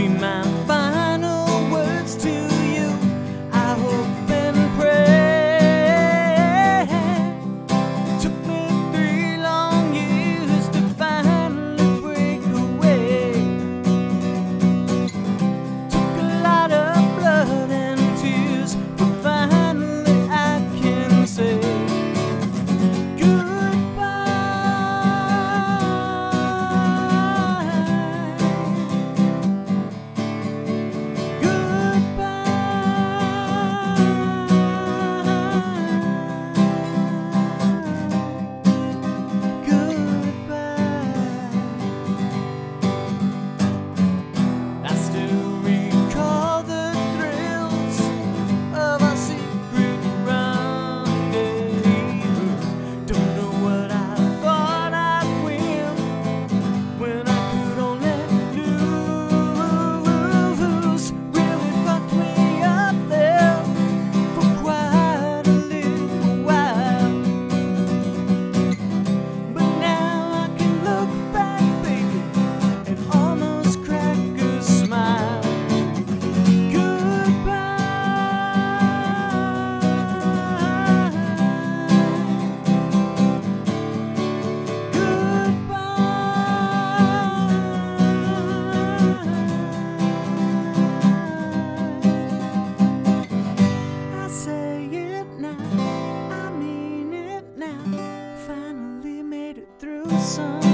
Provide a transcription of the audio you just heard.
be mine. Some.